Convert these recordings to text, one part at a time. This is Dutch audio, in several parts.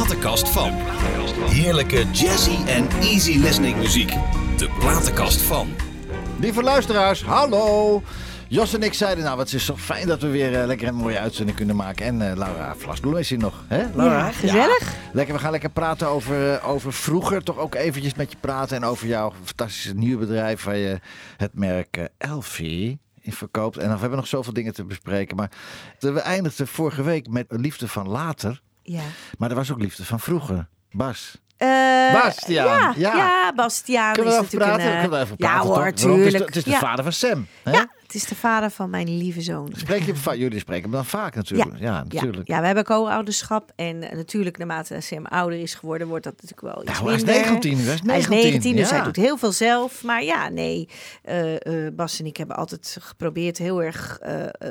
platenkast van. Heerlijke jazzy en easy listening muziek. De platenkast van. Lieve luisteraars, hallo! Jos en ik zeiden, nou, wat is zo fijn dat we weer eh, lekker een mooie uitzending kunnen maken. En eh, Laura Vlasbloem is hier nog, hè? Laura? Ja, gezellig. Ja, lekker, we gaan lekker praten over, eh, over vroeger. Toch ook eventjes met je praten. En over jouw fantastische nieuwe bedrijf waar je het merk Elfie in verkoopt. En dan hebben we nog zoveel dingen te bespreken. Maar we eindigden vorige week met liefde van later. Ja. Maar er was ook liefde van vroeger. Bas. Eh, Bastiaan, Ja, ja. ja. Bastiaan Kunnen we is natuurlijk praten? een... eh, Kunnen we even ja praten, hoor, toch? Waarom? Het is de- tuurlijk. Het is de ja. vader van Sam. Hè? Ja, het is de vader van mijn lieve zoon. Spreek je, va- jullie spreken hem dan vaak natuurlijk. Ja, Ja, natuurlijk. ja, we hebben co-ouderschap. En natuurlijk, naarmate Sam ouder is geworden, wordt dat natuurlijk wel iets Nou, hij is minder. 19 nu. Hij is 19, Hij is 19, dus ja. hij doet heel veel zelf. Maar ja, nee, eh, eh, Bas en ik hebben altijd geprobeerd heel erg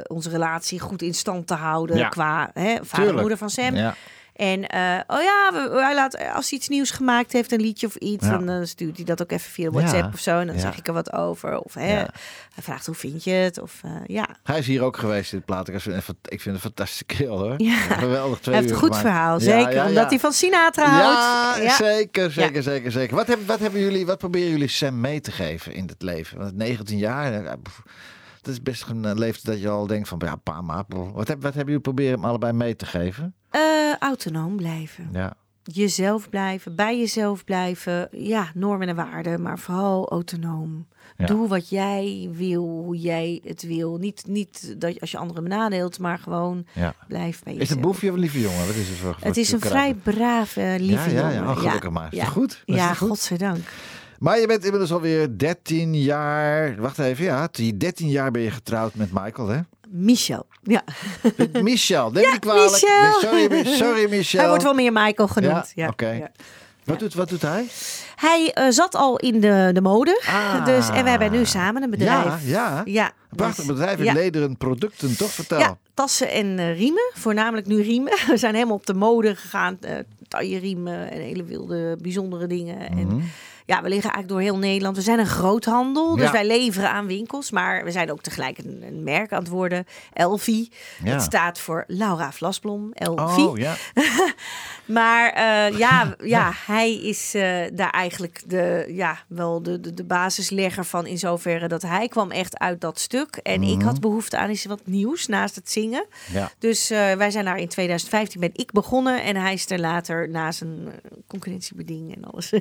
onze relatie goed in stand te houden. Ja. Qua hè, vader en Tuurlijk. moeder van Sam. Ja. En eh, oh ja, hij laat, als hij iets nieuws gemaakt heeft, een liedje of iets, Ja. dan eh, stuurt hij dat ook even via WhatsApp Ja. of zo. En dan Ja. zeg ik er wat over. Of hè, Ja. hij vraagt hoe vind je het? Of eh, ja. Hij is hier ook geweest in het platenkast. Ik vind het een fantastische kerel hoor. Ja. Geweldig. Twee Hij heeft een goed gemaakt. verhaal, Ja, zeker. ja, Omdat ja. hij van Sinatra Ja, houdt. zeker, zeker, zeker, zeker. Wat, hebben, wat, hebben jullie, wat proberen jullie Sam mee te geven in het leven? Want 19 jaar, ja, dat is best een eh, leeftijd dat je al denkt van, ja, pa, ma. pff. Wat, heb, wat hebben jullie proberen hem allebei mee te geven? Eh, autonoom blijven. Ja, Jezelf blijven, bij jezelf blijven. Ja, normen en waarden, maar vooral autonoom. Ja. Doe wat jij wil, hoe jij het wil. Niet, niet dat je, als je anderen benadeelt, maar gewoon ja. blijf bij Is jezelf. het een boefje of een lieve jongen? Wat is het voor Het is een vrij brave, lieve ja, ja, ja. jongen. Oh, gelukkig maar. Is goed? Is Ja, goed? godzijdank. Maar je bent inmiddels alweer 13 jaar. Wacht even, ja. Die 13 jaar ben je getrouwd met Michael, hè? Michel. Ja. Michel, neem Ja, niet kwalijk. Michel. Sorry, Mi- sorry, Michel. Hij wordt wel meer Michael genoemd. Ja, Ja, oké. ja. Wat, doet, wat doet hij? Hij eh, zat al in de, de mode. Ah. Dus, en we hebben nu samen een bedrijf. Ja, ja. Een prachtig dus- bedrijf in lederen producten, toch? Vertel. Ja, tassen en eh, riemen. Voornamelijk nu riemen. We zijn helemaal op de mode gegaan. eh taille-riemen en hele wilde, bijzondere dingen. Mhm. En ja, we liggen eigenlijk door heel Nederland. We zijn een groothandel, dus Ja. wij leveren aan winkels. Maar we zijn ook tegelijk een, een merk aan het worden. Ja. Dat staat voor Laura Vlasblom. Elfie. Oh, ja. Maar eh, ja, ja, hij is eh, daar eigenlijk de, ja, wel de, de, de basislegger van in zoverre dat hij kwam echt uit dat stuk. En ik had behoefte aan iets wat nieuws naast het zingen. Mhm. Ja. Dus eh, wij zijn daar in 2015 ben ik begonnen en hij is er later na zijn concurrentiebeding en alles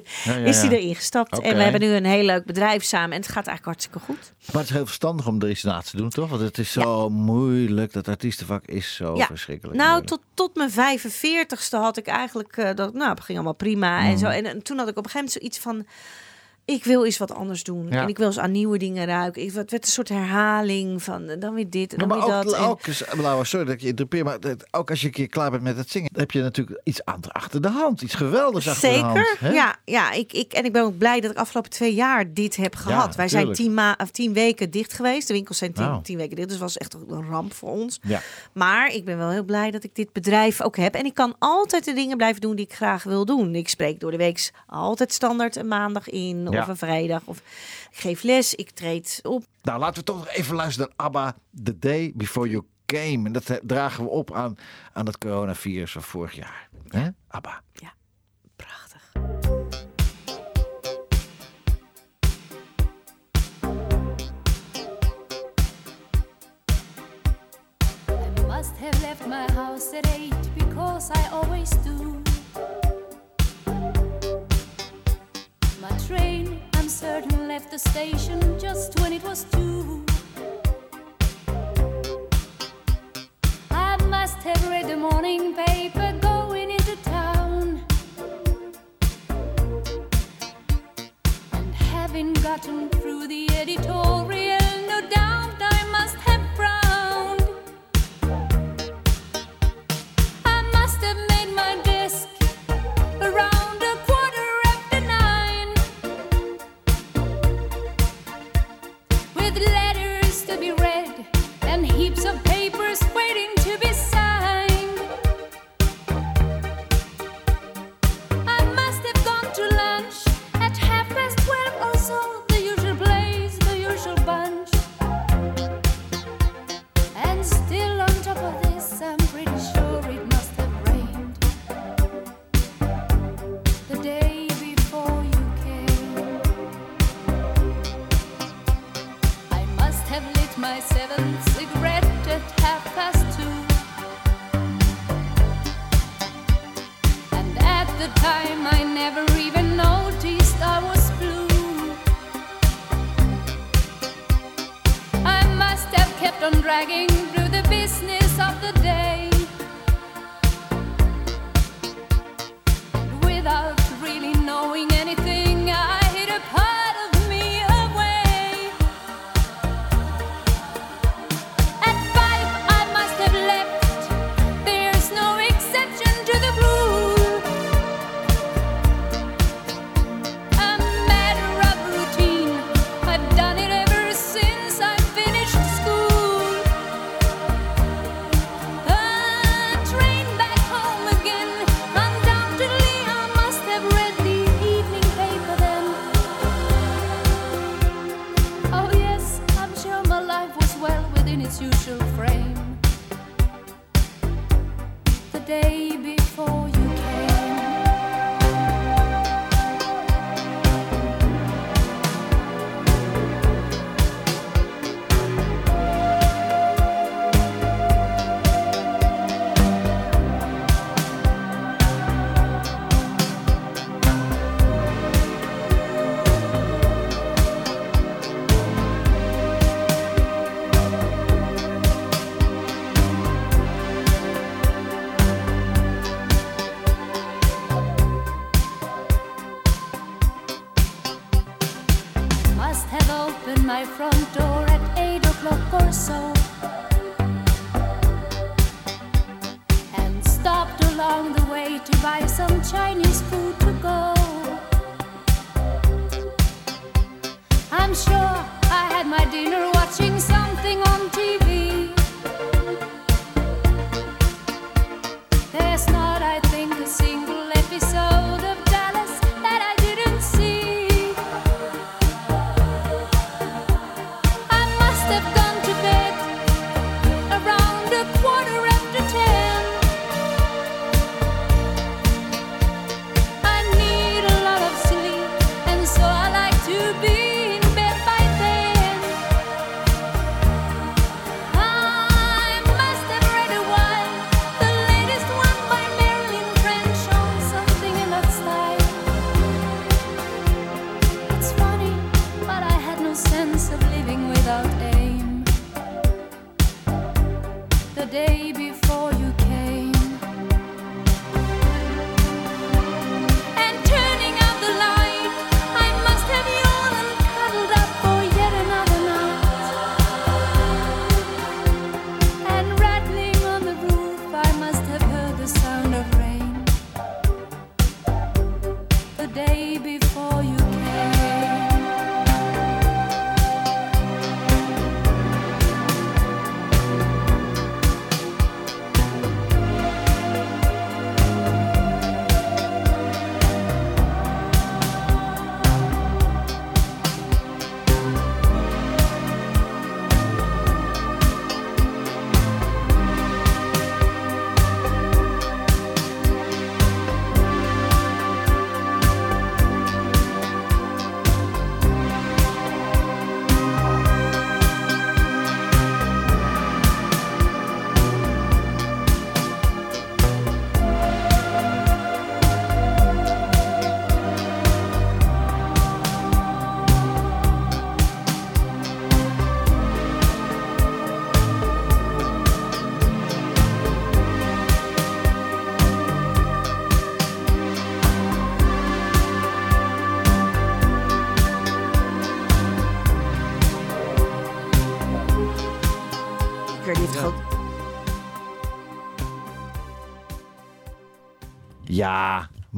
is hij erin gestapt. En we hebben nu een heel leuk bedrijf samen en het gaat eigenlijk hartstikke goed. Maar het is heel verstandig om er iets na te doen, toch? Want het is zo moeilijk. Dat artiestenvak is zo Ja. verschrikkelijk. Nou, moeilijk. tot, tot mijn 45ste had ik eigenlijk eh, dat, nou, het ging allemaal prima en Mhm. zo. En, en toen had ik op een gegeven moment zoiets van, ik wil eens wat anders doen. Ja. En ik wil eens aan nieuwe dingen ruiken. Ik, het werd een soort herhaling van, eh, dan weer dit en dan maar weer ook, dat. En- ook eens- Laura, sorry dat ik je maar ook als je een keer klaar bent met het zingen, heb je natuurlijk iets aan- achter de hand. Iets geweldigs achter de hand. Zeker, ja, ja ik, ik, en ik ben ook blij dat ik afgelopen twee jaar dit heb gehad. Wij zijn tien, ma of tien weken dicht geweest. De winkels zijn tien, Nou. tien weken dicht, dus was echt een ramp voor ons. Ja. Maar ik ben wel heel blij dat ik dit bedrijf ook heb. En ik kan altijd de dingen blijven doen die ik graag wil doen. Ik spreek door de week altijd standaard een maandag in Ja. of een vrijdag. Of ik geef les, ik treed op. Nou, laten we toch nog even luisteren naar ABBA, The Day Before You Came. En dat eh, dragen we op aan, aan het coronavirus van vorig jaar. hè? ABBA. Ja, prachtig. I must have left my house at eight because I always do. Train, I'm certain, left the station just when it was two. I must have read the morning paper going into town. And having gotten through the editorial,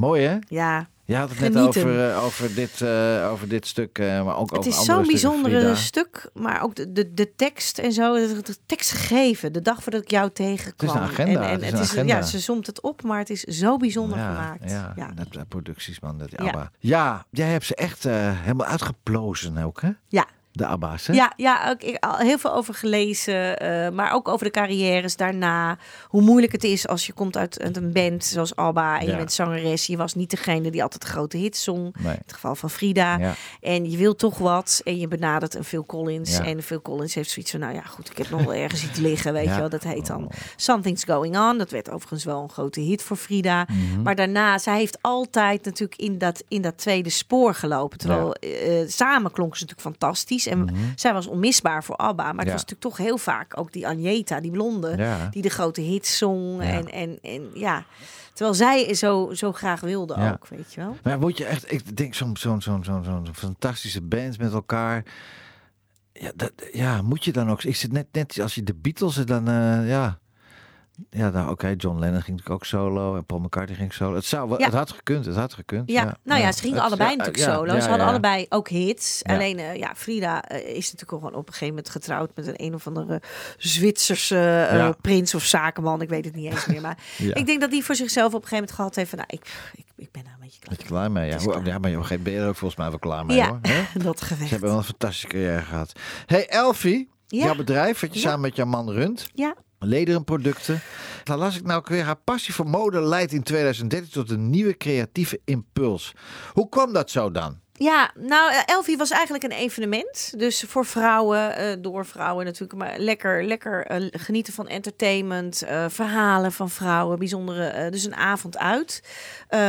Mooi hè? Ja. Je had het net over, eh, over, dit, eh, over dit stuk, eh, maar ook over Het is zo'n bijzonder stuk, maar ook de, de, de, tekst en zo, de, de tekst gegeven, de dag voordat ik jou tegenkwam. Het is een agenda. En, het is. Ja, ze zomt het op, maar het is zo bijzonder gemaakt. Ja, ja. Dat, productiesman, dat Ja. ja, jij hebt ze echt helemaal uitgeplozen ook hè? Ja. De Abba's, hè? Ja, ja ook, ik, al heel veel over gelezen. eh, maar ook over de carrières daarna. Hoe moeilijk het is als je komt uit, een band zoals ABBA. En Ja. je bent zangeres. Je was niet degene die altijd de grote hits zong. Nee. In het geval van Frida. Ja. En je wil toch wat. En je benadert een Phil Collins. Ja. En Phil Collins heeft zoiets van... Nou ja, goed, ik heb nog wel ergens iets liggen. Weet je wel. Dat heet dan Something's Going On. Dat werd overigens wel een grote hit voor Frida. Mhm. Maar daarna, zij heeft altijd natuurlijk in dat, in dat tweede spoor gelopen. Terwijl eh, samen klonk ze natuurlijk fantastisch. En zij was onmisbaar voor ABBA. Maar het Mhm. Ja. was natuurlijk toch heel vaak ook die Agneta, die blonde. Ja. Die de grote hits zong. En, en, en ja... Terwijl zij zo, zo graag wilde ook, weet je wel. Maar moet je echt, ik denk zo'n zo'n zo'n zo'n zo'n fantastische band met elkaar. Ja, dat, ja, moet je dan ook. Ik zit net, net als je de Beatles dan, eh, ja. Ja, nou oké, John Lennon ging natuurlijk ook solo en Paul McCartney ging solo. Het zou Ja. het had gekund, het had gekund. Ja, nou ja, ze gingen Het- allebei natuurlijk solo. ze hadden allebei ook hits. Alleen, eh, ja, Frida eh, is natuurlijk gewoon op een gegeven moment getrouwd met een een of andere Zwitserse eh, prins of zakenman. Ik weet het niet eens meer. Maar ik denk dat die voor zichzelf op een gegeven moment gehad heeft van, nou, ik, ik, ik ben daar een beetje klaar. Klaar mee? Ja, klaar. maar je ben je er ook volgens mij wel klaar mee Ja, hoor. Dat Ze gevecht. hebben wel een fantastische carrière gehad. Hey Elfie, jouw bedrijf wat je samen met jouw man runt. Ja, Lederenproducten. Dan las ik nou ook weer. Haar passie voor mode leidt in 2013 tot een nieuwe creatieve impuls. Hoe kwam dat zo dan? Ja, nou, eh, Elfie was eigenlijk een evenement. Dus voor vrouwen, eh, door vrouwen natuurlijk. Maar lekker, lekker eh, genieten van entertainment, verhalen van vrouwen, bijzondere. dus een avond uit.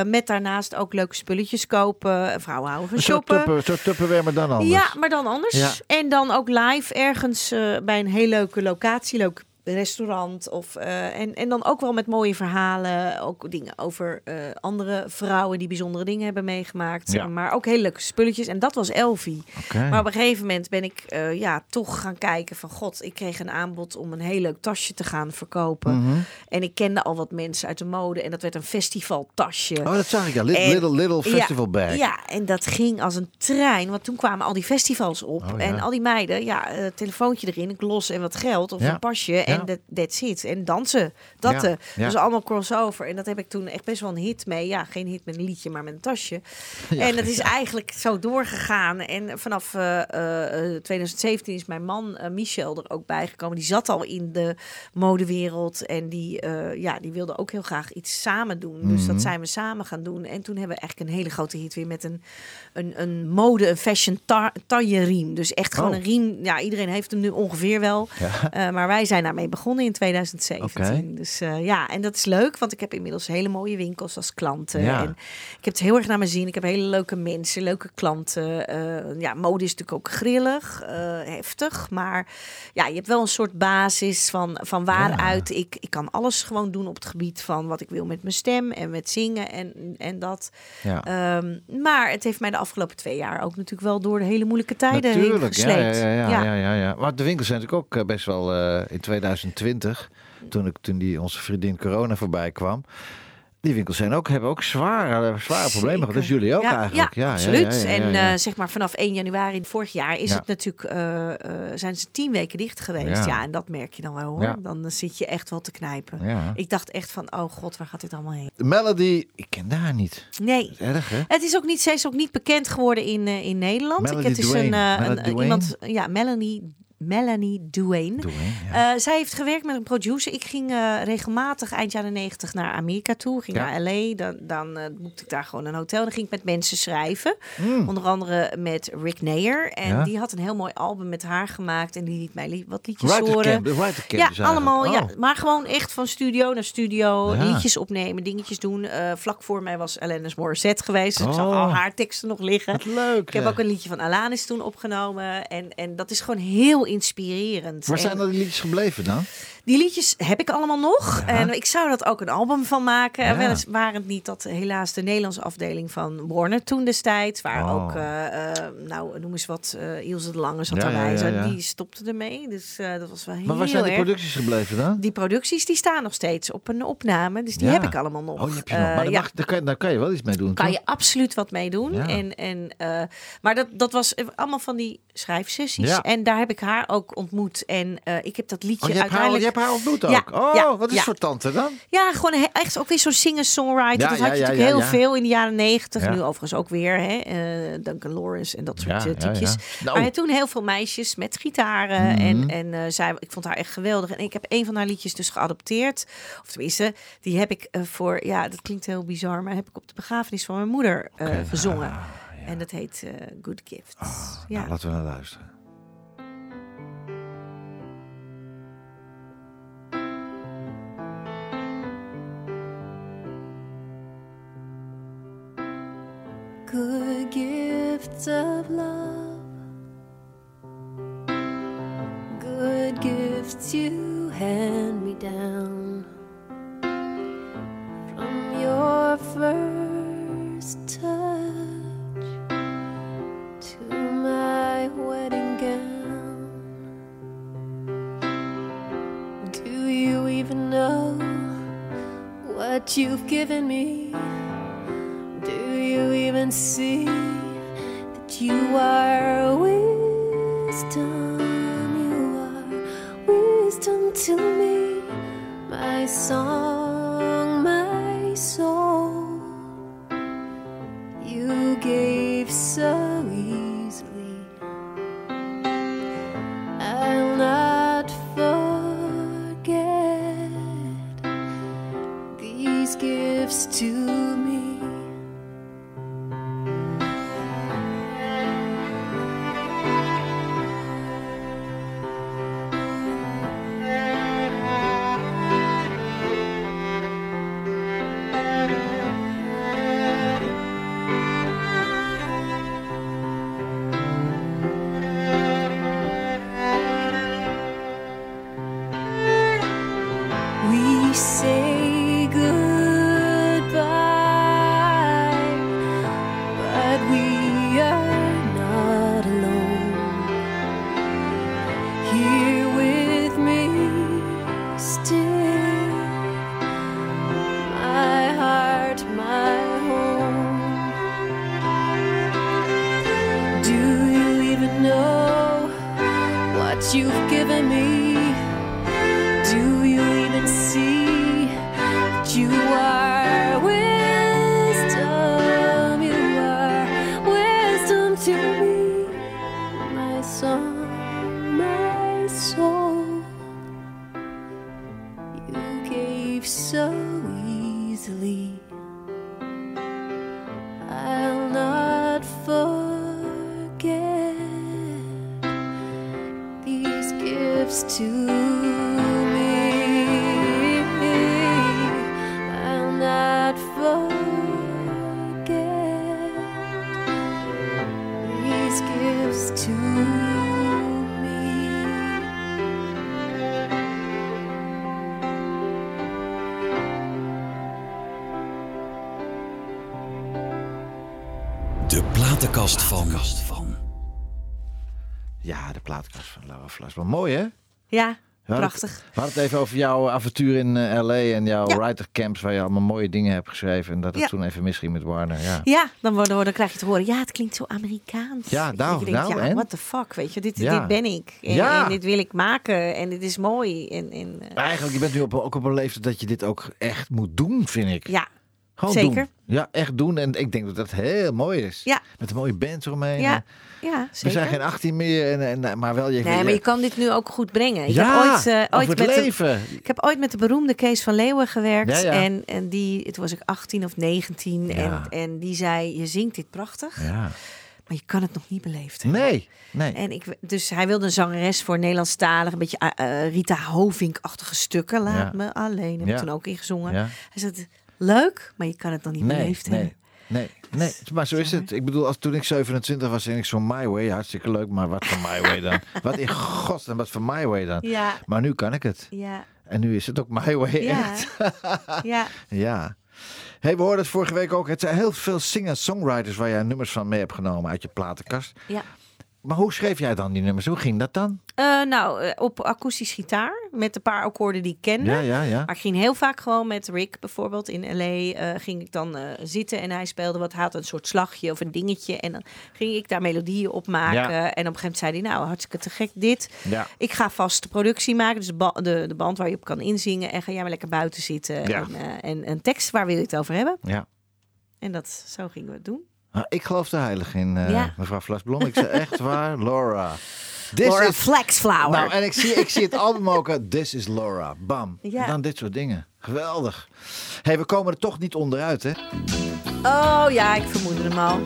Met daarnaast ook leuke spulletjes kopen. Vrouwen houden van shoppen. tupper, soort tupperware, maar dan anders. Ja, maar dan anders. Ja. En dan ook live ergens bij een heel leuke locatie, restaurant. Of, eh, en, en dan ook wel met mooie verhalen. Ook dingen over eh, andere vrouwen die bijzondere dingen hebben meegemaakt. Ja. Maar ook hele leuke spulletjes. En dat was Elfie. Maar op een gegeven moment ben ik eh, ja, toch gaan kijken van... God, ik kreeg een aanbod om een heel leuk tasje te gaan verkopen. Mhm. En ik kende al wat mensen uit de mode. En dat werd een festivaltasje. Oh, dat zag ik ja. Little, En- little, little Ja, festival bag. Ja, en dat ging als een trein. Want toen kwamen al die festivals op. Oh, ja. En al die meiden, ja, telefoontje erin, een glos en wat geld. Of een pasje. En dat that's it. En dansen. Dat Ja. Dus allemaal crossover. En dat heb ik toen echt best wel een hit mee. Ja, geen hit met een liedje, maar met een tasje. en dat is eigenlijk zo doorgegaan. En vanaf eh, eh, eh, 2017 is mijn man Michel er ook bijgekomen. Die zat al in de modewereld. En die, ja, die wilde ook heel graag iets samen doen. Dus Mhm. dat zijn we samen gaan doen. En toen hebben we eigenlijk een hele grote hit weer met een, een, een mode, een fashion ta- taille riem. Dus echt gewoon Oh. een riem. Ja, iedereen heeft hem nu ongeveer wel. Ja. Maar wij zijn daarmee begonnen in 2017. Oké. Dus eh, ja, en dat is leuk, want ik heb inmiddels hele mooie winkels als klanten. Ja. En ik heb het heel erg naar mijn zin. Ik heb hele leuke mensen, leuke klanten. Eh, ja, mode is natuurlijk ook grillig, eh, heftig. Maar ja, je hebt wel een soort basis van, van waaruit ik, ik kan alles gewoon doen op het gebied van wat ik wil met mijn stem en met zingen en, en dat. Ja. Ehm, maar het heeft mij de afgelopen twee jaar ook natuurlijk wel door de hele moeilijke tijden heen Natuurlijk, ja, ja, gesleept. ja, ja, Ja. ja, ja, ja. Maar de winkels zijn natuurlijk ook best wel in 2020, toen, ik, toen die, onze vriendin corona voorbij kwam. Die winkels zijn ook, hebben ook zware, zware problemen gehad. Dus jullie ook ja, eigenlijk. Ja, Ja, absoluut. ja, En eh, zeg maar vanaf 1 januari vorig jaar is het natuurlijk, eh, eh, zijn ze tien weken dicht geweest. Ja. En dat merk je dan wel hoor. Dan zit je echt wel te knijpen. Ja. Ik dacht echt van, oh god, waar gaat dit allemaal heen? Melody, ik ken haar niet. Nee. Dat erg, hè? Het is ook niet, ze is ook niet bekend geworden in, in Nederland. Melody het is een, een, iemand, ja, Melanie, Melanie Duane. Ja. Eh, zij heeft gewerkt met een producer. Ik ging eh, regelmatig eind jaren negentig naar Amerika toe. Ging Ja. naar LA. Dan, dan eh, boekte ik daar gewoon een hotel. Dan ging ik met mensen schrijven. Mm. Onder andere met Rick Nair. En Ja. die had een heel mooi album met haar gemaakt. En die liet mij li- wat liedjes Writer horen. camp, Ja, allemaal. Ja, Oh. maar gewoon echt van studio naar studio. Liedjes opnemen, dingetjes doen. Vlak voor mij was Alanis Morissette geweest. Dus ik zag Oh. al haar teksten nog liggen. Wat leuk. Ik heb ook een liedje van Alanis toen opgenomen. En, en dat is gewoon heel inspirerend. Waar En- zijn al die liedjes gebleven dan? Die liedjes heb ik allemaal nog. Ja. En ik zou dat ook een album van maken. Ja. Wel eens waren het niet dat helaas de Nederlandse afdeling van Warner toen destijds. Waar Oh. ook, eh, eh, nou noem eens wat, Ilse de Lange zat ja, ja. Die stopte ermee. Dus dat was wel heel Maar waar zijn die erg. producties gebleven dan? Die producties die staan nog steeds op een opname. Dus die heb ik allemaal nog. Oh, die heb je nog. Maar daar, ja. mag, daar, kan, daar kan je wel iets mee doen, Kan toch? je absoluut wat mee doen. En, en, maar dat, dat was allemaal van die schrijfsessies. En daar heb ik haar ook ontmoet. En ik heb dat liedje Oh, uiteindelijk... hebt haar ontmoet ook? Ja, oh, ja, wat is ja. voor tante dan? Ja, gewoon echt ook weer zo'n singer-songwriter. Ja, dat ja, had je ja, natuurlijk ja, heel ja. veel in de jaren negentig. Ja. Nu overigens ook weer, hè? eh, Duncan Lawrence en dat soort Ja, eh, ja, typjes. ja. Nou. Maar toen heel veel meisjes met gitaren. Mhm. En, en eh, zij, ik vond haar echt geweldig. En ik heb een van haar liedjes dus geadopteerd. Of tenminste, die heb ik voor... Ja, dat klinkt heel bizar, maar heb ik op de begrafenis van mijn moeder gezongen. En dat heet Good Gifts. ja. Nou, laten we naar luisteren. Good gifts of love, good gifts you hand me down from your first touch to my wedding gown. Do you even know what you've given me? See that you are wisdom? You are wisdom to me, my song, platenkast van. Ja, de plaatkast van Laura Vlas. Wat mooi, hè? Ja, prachtig. We hadden het even over jouw avontuur in eh, LA en jouw Ja. writercamps waar je allemaal mooie dingen hebt geschreven. En dat het Ja. toen even misging met Warner. Ja. Ja, dan, worden, dan krijg je te horen. Ja, het klinkt zo Amerikaans. Ja, nou, denkt, nou, ja, what the fuck, weet je. Dit, dit ben ik. En dit wil ik maken. En dit is mooi. En, en, eh, Maar eigenlijk, je bent nu op, ook op een leeftijd dat je dit ook echt moet doen, vind ik. ja, Gewoon zeker. doen. Ja, echt doen. En ik denk dat dat heel mooi is. Ja. Met een mooie band eromheen. ja, ja, We zijn geen 18 meer, en, en, maar wel je. Nee, maar je kan dit nu ook goed brengen. Ik ja, heb ooit, eh, ooit het met de, leven. ik heb ooit met de beroemde Kees van Leeuwen gewerkt. Ja, ja. En, en die, toen was ik 18 of 19. Ja. En, en die zei, je zingt dit prachtig, Ja. maar je kan het nog niet beleefd hebben. Nee, nee. En ik, dus hij wilde een zangeres voor Nederlandstalig, een beetje eh, eh, Rita Hovink-achtige stukken. Laat me alleen. Heb Ja. ik toen ook ingezongen. Hij zei, leuk, maar je kan het nog niet Nee, beleefd nee, hebben. nee, nee. Maar zo is het. Ik bedoel, als toen ik 27 was en ik zo My Way, hartstikke leuk. Maar wat voor My Way dan? wat in godsnaam, wat voor My Way dan? Ja, Maar nu kan ik het. ja, En nu is het ook My Way. ja. Echt. ja. Ja. Hey, we hoorden het vorige week ook. Het zijn heel veel singer-songwriters waar jij nummers van mee hebt genomen uit je platenkast. ja. Maar hoe schreef jij dan die nummers? Hoe ging dat dan? Eh, nou, eh, op akoestisch gitaar met een paar akkoorden die ik kende. Ja, ja, ja. Maar ik ging heel vaak gewoon met Rick bijvoorbeeld in LA. eh, ging ik dan zitten en hij speelde wat. Hij had een soort slagje of een dingetje. En dan ging ik daar melodieën op maken. Ja. En op een gegeven moment zei hij, nou hartstikke te gek dit. Ja. Ik ga vast de productie maken. Dus de, ba- de, de band waar je op kan inzingen. En ga jij maar lekker buiten zitten. Ja. En, en een tekst, waar wil je het over hebben? ja. En dat, zo gingen we het doen. Ah, ik geloof de heilig in, eh, Ja. mevrouw Vlasblom. Ik zeg echt waar, Laura. This Laura is- Flexflower. Nou, en ik zie, ik zie het album ook. This is Laura. Bam. Ja. En dan dit soort dingen. Geweldig. hey, we komen er toch niet onderuit, hè? Oh ja, ik vermoedde hem al.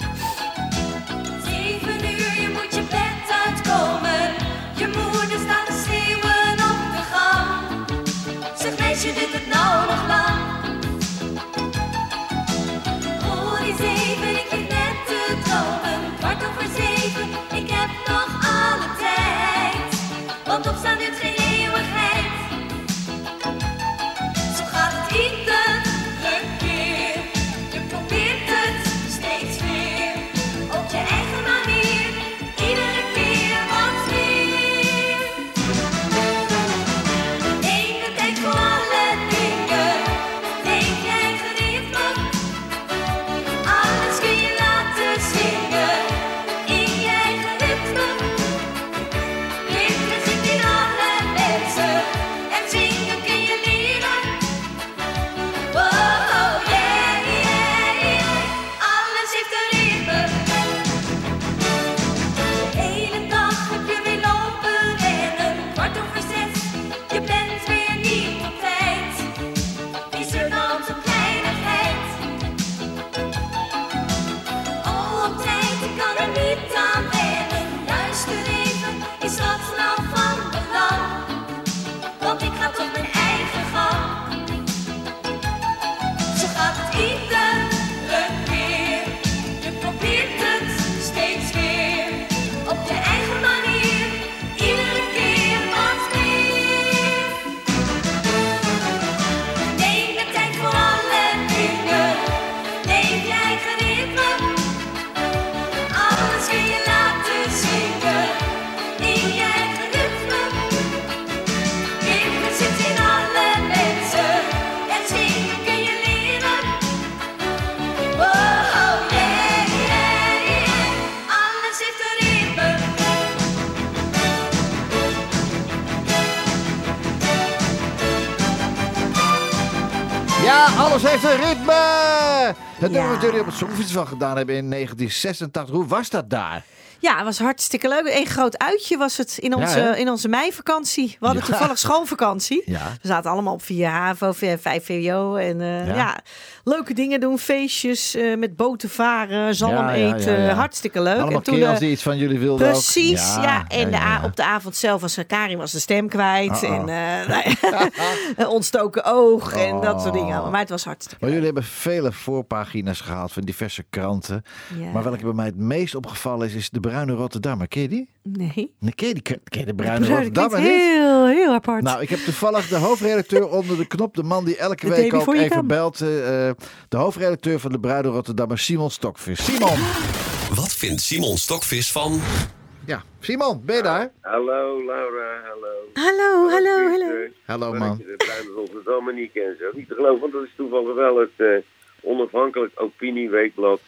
Songfestival gedaan hebben in 1986. Hoe was dat daar? Ja, het was hartstikke leuk. Een groot uitje was het in onze, in onze meivakantie. We hadden Ja. toevallig schoolvakantie. Ja. We zaten allemaal op 4 HAVO, 5 VWO. En eh, Ja. Leuke dingen doen. Feestjes, eh, met boten varen, zalm Ja, ja, eten. ja, ja. Hartstikke leuk. Allemaal en toen de- die iets van jullie wilden Precies, ja. En De op de avond zelf was eh, Karin was de stem kwijt. Uh-oh. En eh, nou ontstoken oog en dat soort dingen. Oh. Maar het was hartstikke Maar jullie hebben vele voorpagina's gehaald van diverse kranten. Ja. Maar welke bij mij het meest opgevallen is, is de Bruine Rotterdammer. Ken je die? Nee. Nee, ken je, die, ken je de Bruine Rotterdammer klinkt niet? heel, heel apart. Nou, ik heb toevallig de hoofdredacteur onder de knop. De man die elke De week ook even belt. eh, de hoofdredacteur van de Bruine Rotterdammer, Simon Stokvis. Simon! Wat vindt Simon Stokvis van... Ja, Simon, ben je daar? Hallo Laura, hallo. hallo, hallo, hallo. Hallo, man. dat je de Bruine Rotterdammer niet kent. Zo. Niet te geloven, want dat is toevallig wel het eh, onafhankelijk opinieweekblad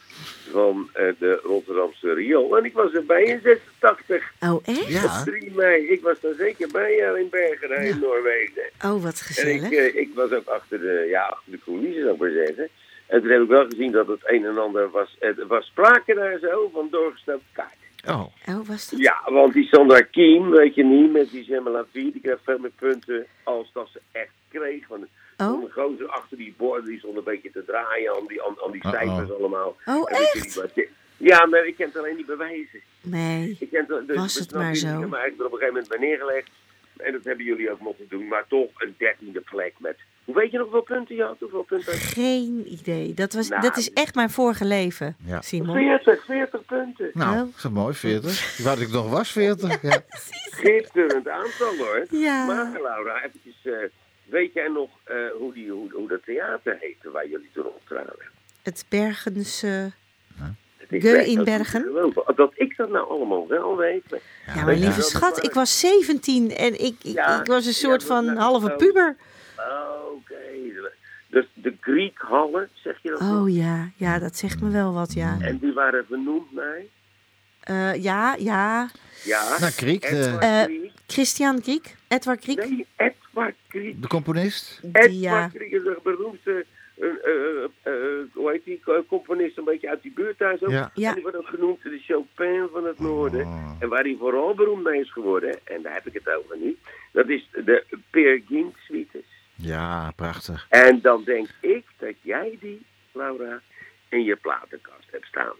van eh, de Rotterdamse Riool. En ik was erbij in 86, Oh, echt? Ja. 3 mei. Ik was daar zeker bij jou in Bergen in Noorwegen. Oh, wat En ik, gezellig. eh, ik was ook achter de, ja, achter de coulissen, zou ik maar zeggen. En toen heb ik wel gezien dat het een en ander was. Het was sprake daar zo van doorgestookt kaart. Oh, Oh, was dat? Ja, want die Sandra Kiem, weet je niet, met die Gemma Lavie, die kreeg veel meer punten als dat ze echt kreeg. Want Oh. de gozer achter die borden, die stond een beetje te draaien aan die, aan, aan die cijfers allemaal. Oh, En echt? Ja, maar ik ken het alleen niet bewijzen. Nee. Ik ken het, dus, Was het maar zo? Ik heb er op een gegeven moment bij neergelegd. En dat hebben jullie ook moeten doen. Maar toch een dertiende plek met... Hoe weet je nog hoeveel punten je had? Hoeveel punten had je? Geen idee. Dat, was, Nou, dat is echt mijn vorige leven, Ja. Simon. 40, 40 punten. nou, Oh. is dat mooi, 40. Wat ik nog was, 40. Ja. Schitterend aantal hoor. Ja. Maar Laura, eventjes, eh, weet jij nog eh, hoe, die, hoe, hoe dat theater heette waar jullie toen optraden? Het Bergense... Geu werkelijk in Bergen. geloven. Dat ik dat nou allemaal wel weet. Ja, maar je lieve schat, ik was 17 en ik, ik, Ja, ik was een soort van halve puber. Oké. Dus de Griekhallen, zeg je dat nog? Oh ja, ja, dat zegt me wel wat, ja. En die waren vernoemd naar? Eh, ja, ja. Ja. Nou, Griek, de- Eh. Christian Griek, Edward Griek. Nee, De componist. Edward Die, ja. Griek is de beroemdste, eh, eh, eh, hoe heet die, co- componist een beetje uit die buurt daar zo. Ja. Ja. En die wordt ook genoemd de Chopin van het noorden. Oh. En waar hij vooral beroemd mee is geworden, en daar heb ik het over nu, dat is de Peer Gynt suites. Ja, prachtig. En dan denk ik dat jij die, Laura, in je platenkast hebt staan.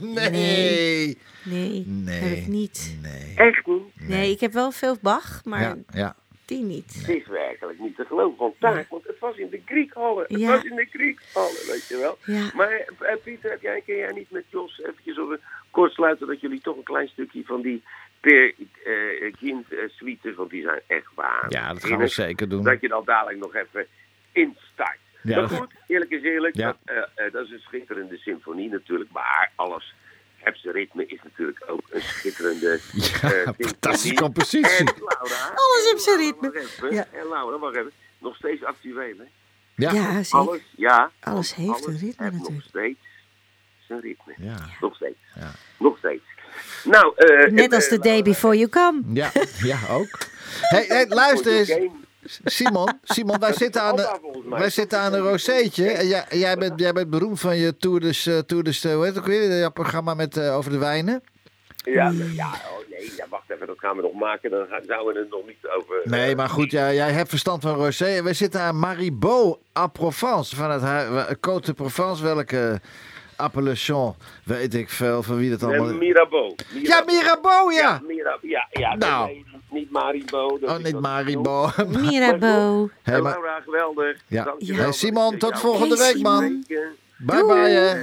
nee. Nee. Nee, Nee. heb ik niet. Nee. Echt niet. Nee, ik heb wel veel Bach, maar Ja, ja. Die niet. Het is werkelijk niet te geloven van taak, want het was in de Griekhallen. Het Ja. was in de Griekhallen, weet je wel. Ja. Maar eh, Pieter, heb jij, kun jij niet met Jos eventjes over kort sluiten dat jullie toch een klein stukje van die Per eh Gint eh, suites, want die zijn echt waar. Ja, dat gaan we zeker doen. Dat je dan dadelijk nog even instart. Ja, maar goed, eerlijk is eerlijk, Ja. dat, eh, eh, dat is een schitterende symfonie natuurlijk, maar alles... Hebse ritme is natuurlijk ook een schitterende Ja, eh, fantastische compositie. En Laura, Alles en op zijn Laura, ritme. wacht even. Ja. En Laura, wacht even. Nog steeds actueel, hè? Ja. Ja, zeker. Alles, ja. Alles heeft een ritme heeft natuurlijk. nog steeds zijn ritme. Ja. Nog steeds. Ja. Nog steeds. Nou, eh, Net eh, als the day before you come. Ja, ja, ook. Hey, hey, luister eens. Simon, Simon wij, zitten aan de, wij zitten aan een rozeetje. En jij, jij, bent, jij bent beroemd van je Tour de, uh, Tour de hoe heet het ook weer? Je programma met, eh, over de wijnen. Ja, ja, oh nee, ja, wacht even, dat gaan we nog maken. Dan zouden we het nog niet over... eh, Nee, maar goed, jij, jij hebt verstand van rosé. En wij zitten aan Maribot à Provence. Van het Côte de Provence. Welke appellation weet ik veel van wie dat eh, allemaal... Mirabeau. Ja, Mirabeau, ja! Ja, ja. Nou. nee, niet Maribou. dat Oh, niet Maribot. Mirabeau. Hey, maar- Laura, geweldig. Ja. Dankjewel Hey, Simon, tot volgende Hey, week, man. Simon. spreken. Bye bye, hè.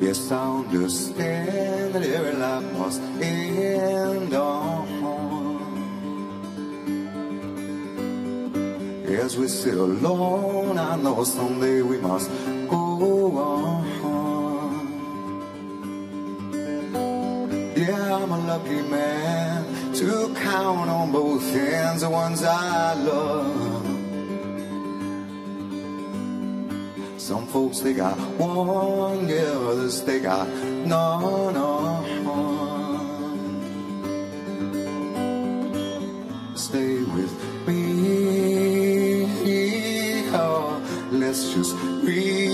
Yes, I understand every life must end on. As we sit alone, I know someday we must go on. Yeah, I'm a lucky man to count on both hands the ones I love. Some folks they got one, yeah, others they got none. Stay with me, oh, let's just breathe.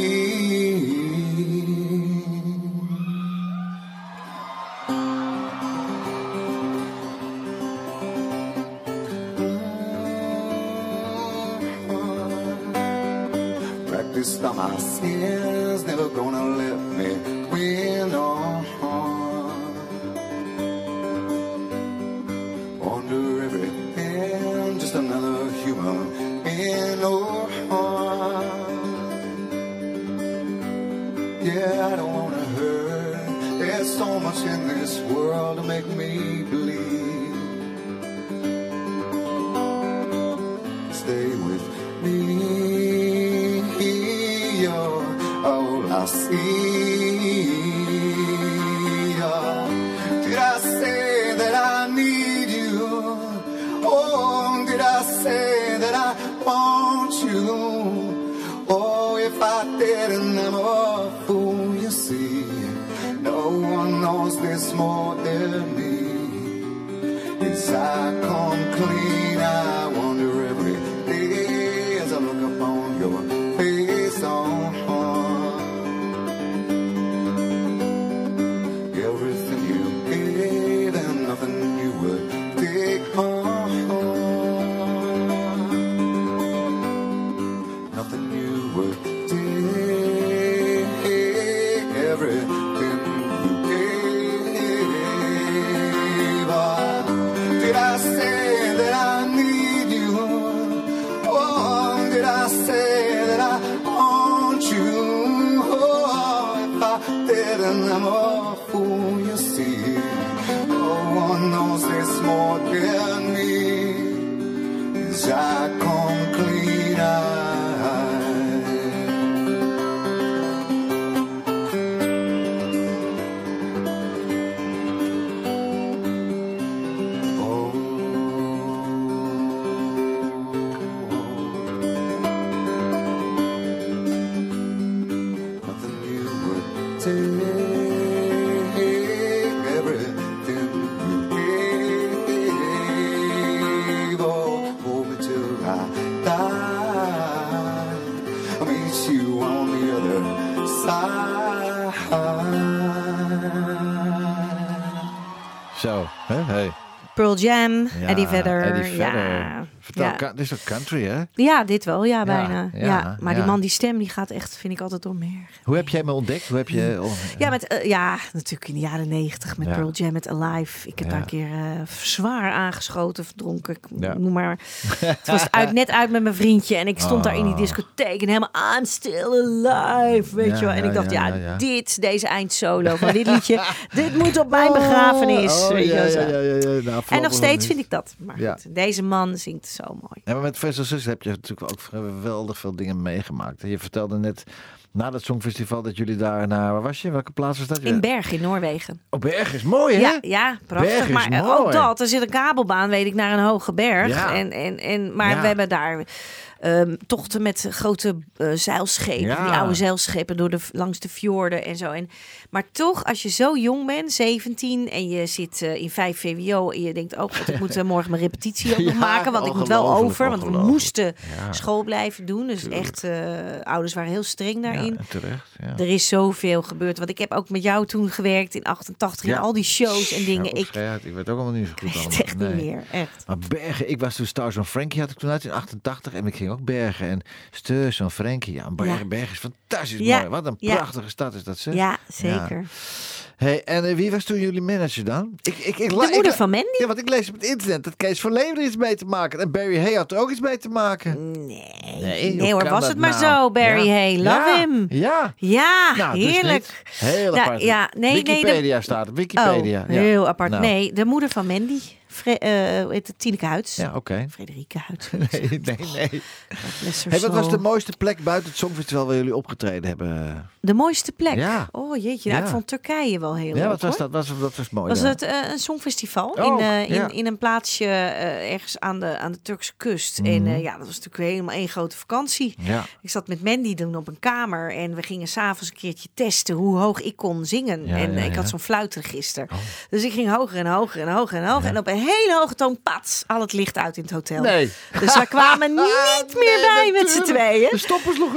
My sins, never gonna let me win on. Under everything, just another human in oh, Yeah, I don't wanna hurt. There's so much in this world to make me bleed. I say that I need you? Oh, did I say that I want you? Oh, if I didn't, I'm a fool, you see. No one knows this more than me. As I come clean, I Pearl Jam, Ja, Eddie Vedder. Eddie Vedder. Ja, Vertel, ja. dit is ook country, hè? ja, dit wel. Ja, bijna. ja, Ja, maar die man, die stem, die gaat echt, vind ik altijd door meer. Hoe heb jij me ontdekt? Hoe heb je... oh, Ja, met, eh, ja, natuurlijk in de jaren negentig met. Pearl Jam, met Alive. Ik heb daar een keer eh, zwaar aangeschoten, verdronken. Noem maar. Het was uit, net uit met mijn vriendje en ik stond daar in die Oh. discotheek en helemaal aan, still alive, weet je wel. En ik dacht, ja, dit, deze eindsolo van dit liedje, dit moet op mijn begrafenis. Oh, weet je wel ja. Nou, En nog steeds vind ik dat. Maar goed, deze man zingt zo mooi. Ja, maar met Zus heb je natuurlijk ook geweldig veel dingen meegemaakt. Je vertelde net na dat Songfestival dat jullie daar naar... Waar was je? Welke plaats was dat? In Berg in Noorwegen. Oh, Berg is mooi, hè? Ja, ja prachtig. Berg maar eh, mooi. ook dat, er zit een kabelbaan, weet ik, naar een hoge berg. Ja. En, en, en, maar Ja. we hebben daar ehm, tochten met grote eh, zeilschepen, Ja. die oude zeilschepen door de, langs de fjorden en zo. En, maar toch, als je zo jong bent, 17, en je zit eh, in 5 VWO en je denkt, oh god, ik moet eh, morgen mijn repetitie ook nog Ja, maken, want ik moet wel over, want we moesten school blijven doen. Dus echt, ouders waren heel streng daarin. terecht. Ja. Er is zoveel gebeurd. Want ik heb ook met jou toen gewerkt in 88 in al die shows en dingen. Ja, ik ik weet ook allemaal niet zo goed weet het allemaal. echt Nee. niet meer. Echt. Maar bergen, ik was toen Stars on Frankie had ik toen uit in 88 en ik ging ook bergen en Stars on Frankie. Ja, een Ja. bergen is fantastisch Ja, mooi. Wat een prachtige stad is dat, zeg. Ja, zeker. Hey, en eh, wie was toen jullie manager dan? Ik, ik, ik, De moeder van Mandy? Ja, want ik lees op het internet dat Kees van Leeuwen iets mee te maken. En Barry Hay had er ook iets mee te maken. Nee, Nee, hoor, was het maar nou? zo, Barry Ja. Hay. Love Ja, him. Ja. Ja, Nou, dus heerlijk. Heel Nou, apart. ja, nee, nee, de- Wikipedia staat op. Wikipedia. Oh, ja. heel apart. Nee, de moeder van Mandy. Fre heet het? Tineke Huids. Ja, oké. Frederike Huids. Nee, nee, nee. Hey, wat was de mooiste plek buiten het Songfestival waar jullie opgetreden hebben? De mooiste plek? Ja. Oh jeetje, nou, Ja. ik vond Turkije wel heel Ja, leuk wat was hoor. dat? Wat, wat was mooi was het eh, een songfestival Oh, in, eh, in, ja. in een plaatsje ergens aan de, aan de Turkse kust. Mhm. En eh, ja, dat was natuurlijk helemaal één grote vakantie. Ja. Ik zat met Mandy toen op een kamer en we gingen s'avonds een keertje testen hoe hoog ik kon zingen. Ja, en ja, ik had ja. zo'n fluitregister. Oh. Dus ik ging hoger en hoger en hoger en hoger. En op een hele hoge toon, pats, al het licht uit in het hotel. Nee. Dus we kwamen niet meer bij met z'n tweeën. De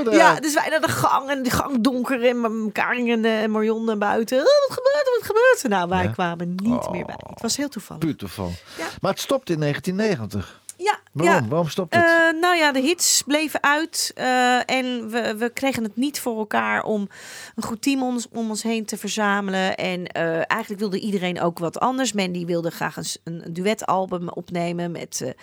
eruit. Ja, dus wij naar de gang en de gang donker en Karin en, en Marion naar buiten. Oh, wat gebeurt er, wat gebeurt er? Nou, wij Ja. kwamen niet Oh. meer bij. Het was heel toevallig. Beautiful. Ja. Maar het stopte in 1990. Ja, Waarom? ja. Waarom stopt het? Eh, nou ja, de hits bleven uit. eh, en we, we kregen het niet voor elkaar om een goed team ons, om ons heen te verzamelen. En eh, eigenlijk wilde iedereen ook wat anders. Mandy wilde graag een, een, duetalbum opnemen met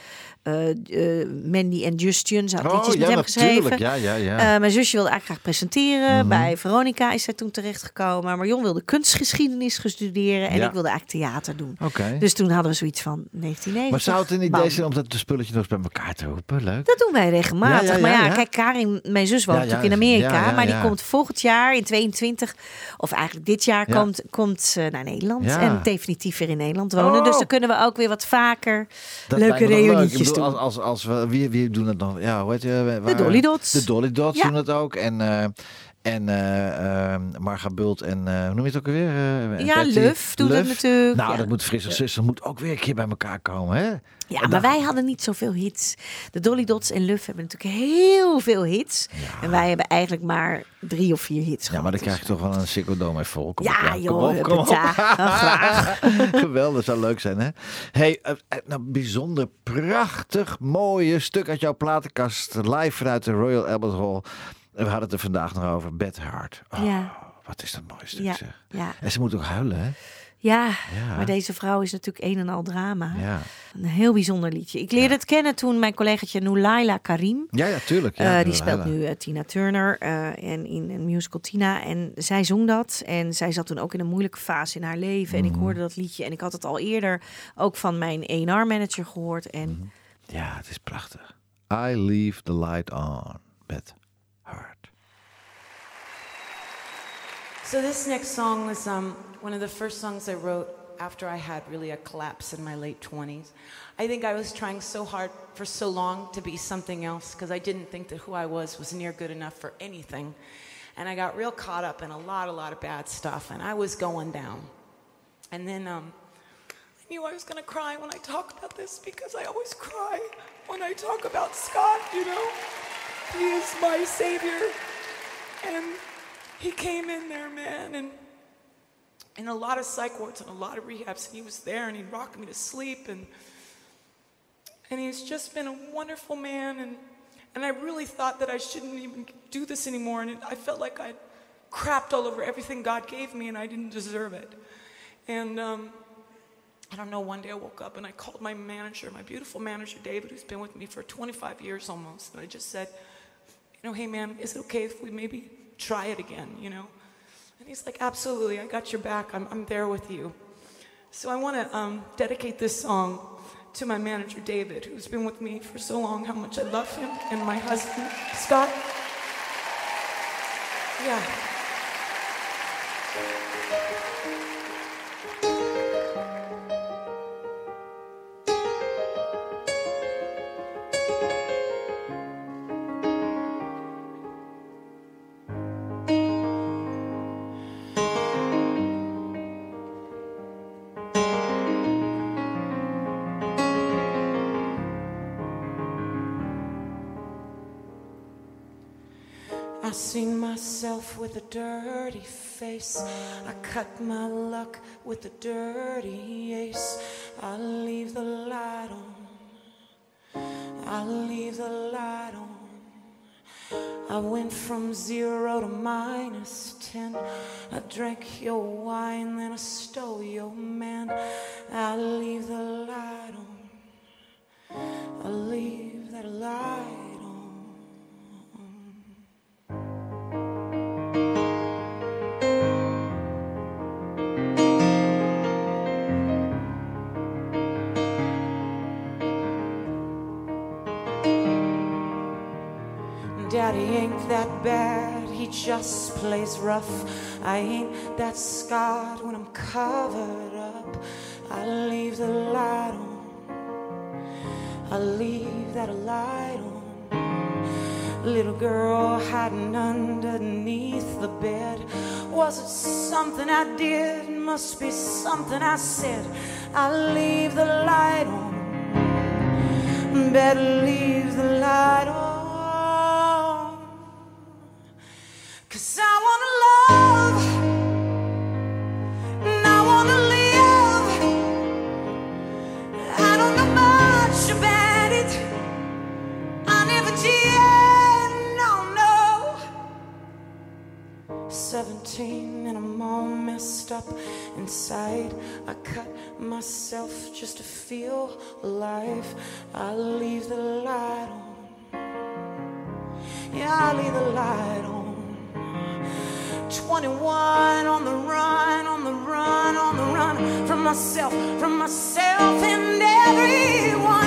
Mandy en Justin. Ze had liedjes met hem geschreven. Oh, Ja, ja, ja. Eh, mijn zusje wilde eigenlijk graag presenteren. Mhm. Bij Veronica is zij toen terechtgekomen. Marion wilde kunstgeschiedenis gaan studeren. En Ja. ik wilde eigenlijk theater doen. Dus toen hadden we zoiets van 1990. maar zou het een idee zijn om dat de spulletjes nog eens bij elkaar te roepen? Leuk. Dat doen wij regelmatig. Ja, ja, maar ja, kijk, Karin, mijn zus woont natuurlijk in Amerika. maar die komt volgend jaar in 22, of eigenlijk dit jaar, Ja. komt, komt ze naar Nederland. En definitief weer in Nederland wonen. Oh. Dus dan kunnen we ook weer wat vaker Dat leuke leuk. Reunietjes bedoel, doen. Als, als, als we, wie, wie doen het dan? Ja, hoe heet je? waar- Dolly Dots. De Dolly Dots doen het ook. En, eh en eh eh, Marga Bult en eh, hoe noem je het ook alweer? Eh, Ja. Luf doet het natuurlijk, Nou, ja. dat moet Frisse Zuster moet ook weer een keer bij elkaar komen, hè? Ja, maar dan- wij hadden niet zoveel hits. De Dolly Dots en Luf hebben natuurlijk heel veel hits. En wij hebben eigenlijk maar drie of vier hits Ja, gehad. maar dan krijg je toch wel een Sicko Dome vol. Kom Ja, op, Kom joh, op, kom op. Oh, graag. Geweldig, zou leuk zijn, hè? hey, nou, bijzonder prachtig mooie stuk uit jouw platenkast. Live vanuit de Royal Albert Hall. We hadden het er vandaag nog over. Bad Heart. Oh, Ja. Wat is dat mooi stuk, Ja, zeg. ja. En ze moet ook huilen, hè? Ja, Ja. maar deze vrouw is natuurlijk een en al drama. Ja, Een heel bijzonder liedje. Ik leerde het kennen toen mijn collegaatje Noulaila Karim. ja, ja tuurlijk. Ja, eh, die speelt nu eh, Tina Turner eh, en in een musical Tina. En zij zong dat. En zij zat toen ook in een moeilijke fase in haar leven. En ik hoorde dat liedje. En ik had het al eerder ook van mijn A&R-manager gehoord. En Ja, het is prachtig. I leave the light on met So this next song was um, one of the first songs I wrote after I had really a collapse in my late 20s. I think I was trying so hard for so long to be something else because I didn't think that who I was was near good enough for anything. And I got real caught up in a lot, a lot of bad stuff, and I was going down. And then um, I knew I was going to cry when I talk about this because I always cry when I talk about Scott, you know? He is my savior. And he came in there, man, and in a lot of psych wards and a lot of rehabs, and he was there and he rocked me to sleep and and he's just been a wonderful man and and I really thought that I shouldn't even do this anymore and it, I felt like I'd crapped all over everything God gave me and I didn't deserve it. And um, I don't know, one day I woke up and I called my manager, my beautiful manager, David, who's been with me for 25 years almost. And I just said, you know, hey man, is it okay if we maybe try it again, you know? And he's like, absolutely, I got your back. I'm, I'm there with you. So I want to um, dedicate this song to my manager, David, who's been with me for so long, how much I love him, and my husband, Scott. Yeah. With a dirty face. I cut my luck with a dirty ace. I leave the light on. I leave the light on. I went from zero to minus ten. I drank your wine, then I stole your man. I leave the light on. I leave that light Daddy ain't that bad, he just plays rough. I ain't that scarred when I'm covered up. I leave the light on. I leave that light on. Little girl hiding underneath the bed. Was it something I did? Must be something I said. I leave the light on. Better leave the light on. Myself just to feel alive. I leave the light on. Yeah, I leave the light on. 21 on the run, on the run, on the run from myself, from myself and everyone.